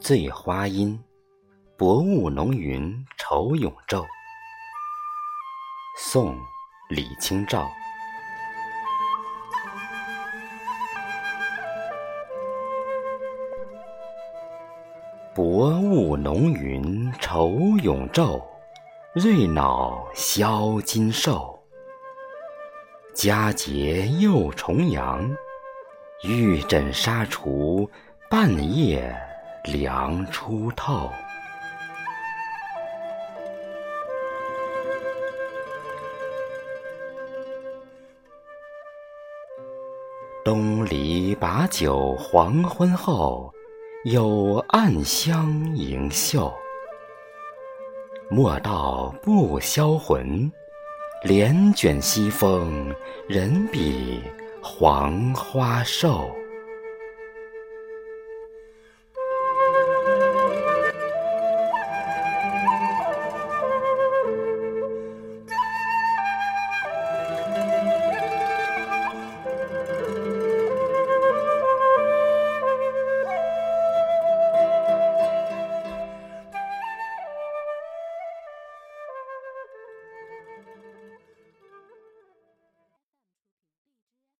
醉花阴，薄雾浓云愁永昼。宋·李清照。薄雾浓云愁永昼，瑞脑消金兽。佳节又重阳，玉枕纱厨半夜凉初透。东篱把酒黄昏后，有暗香盈袖。莫道不销魂，帘卷西风，人比黄花瘦。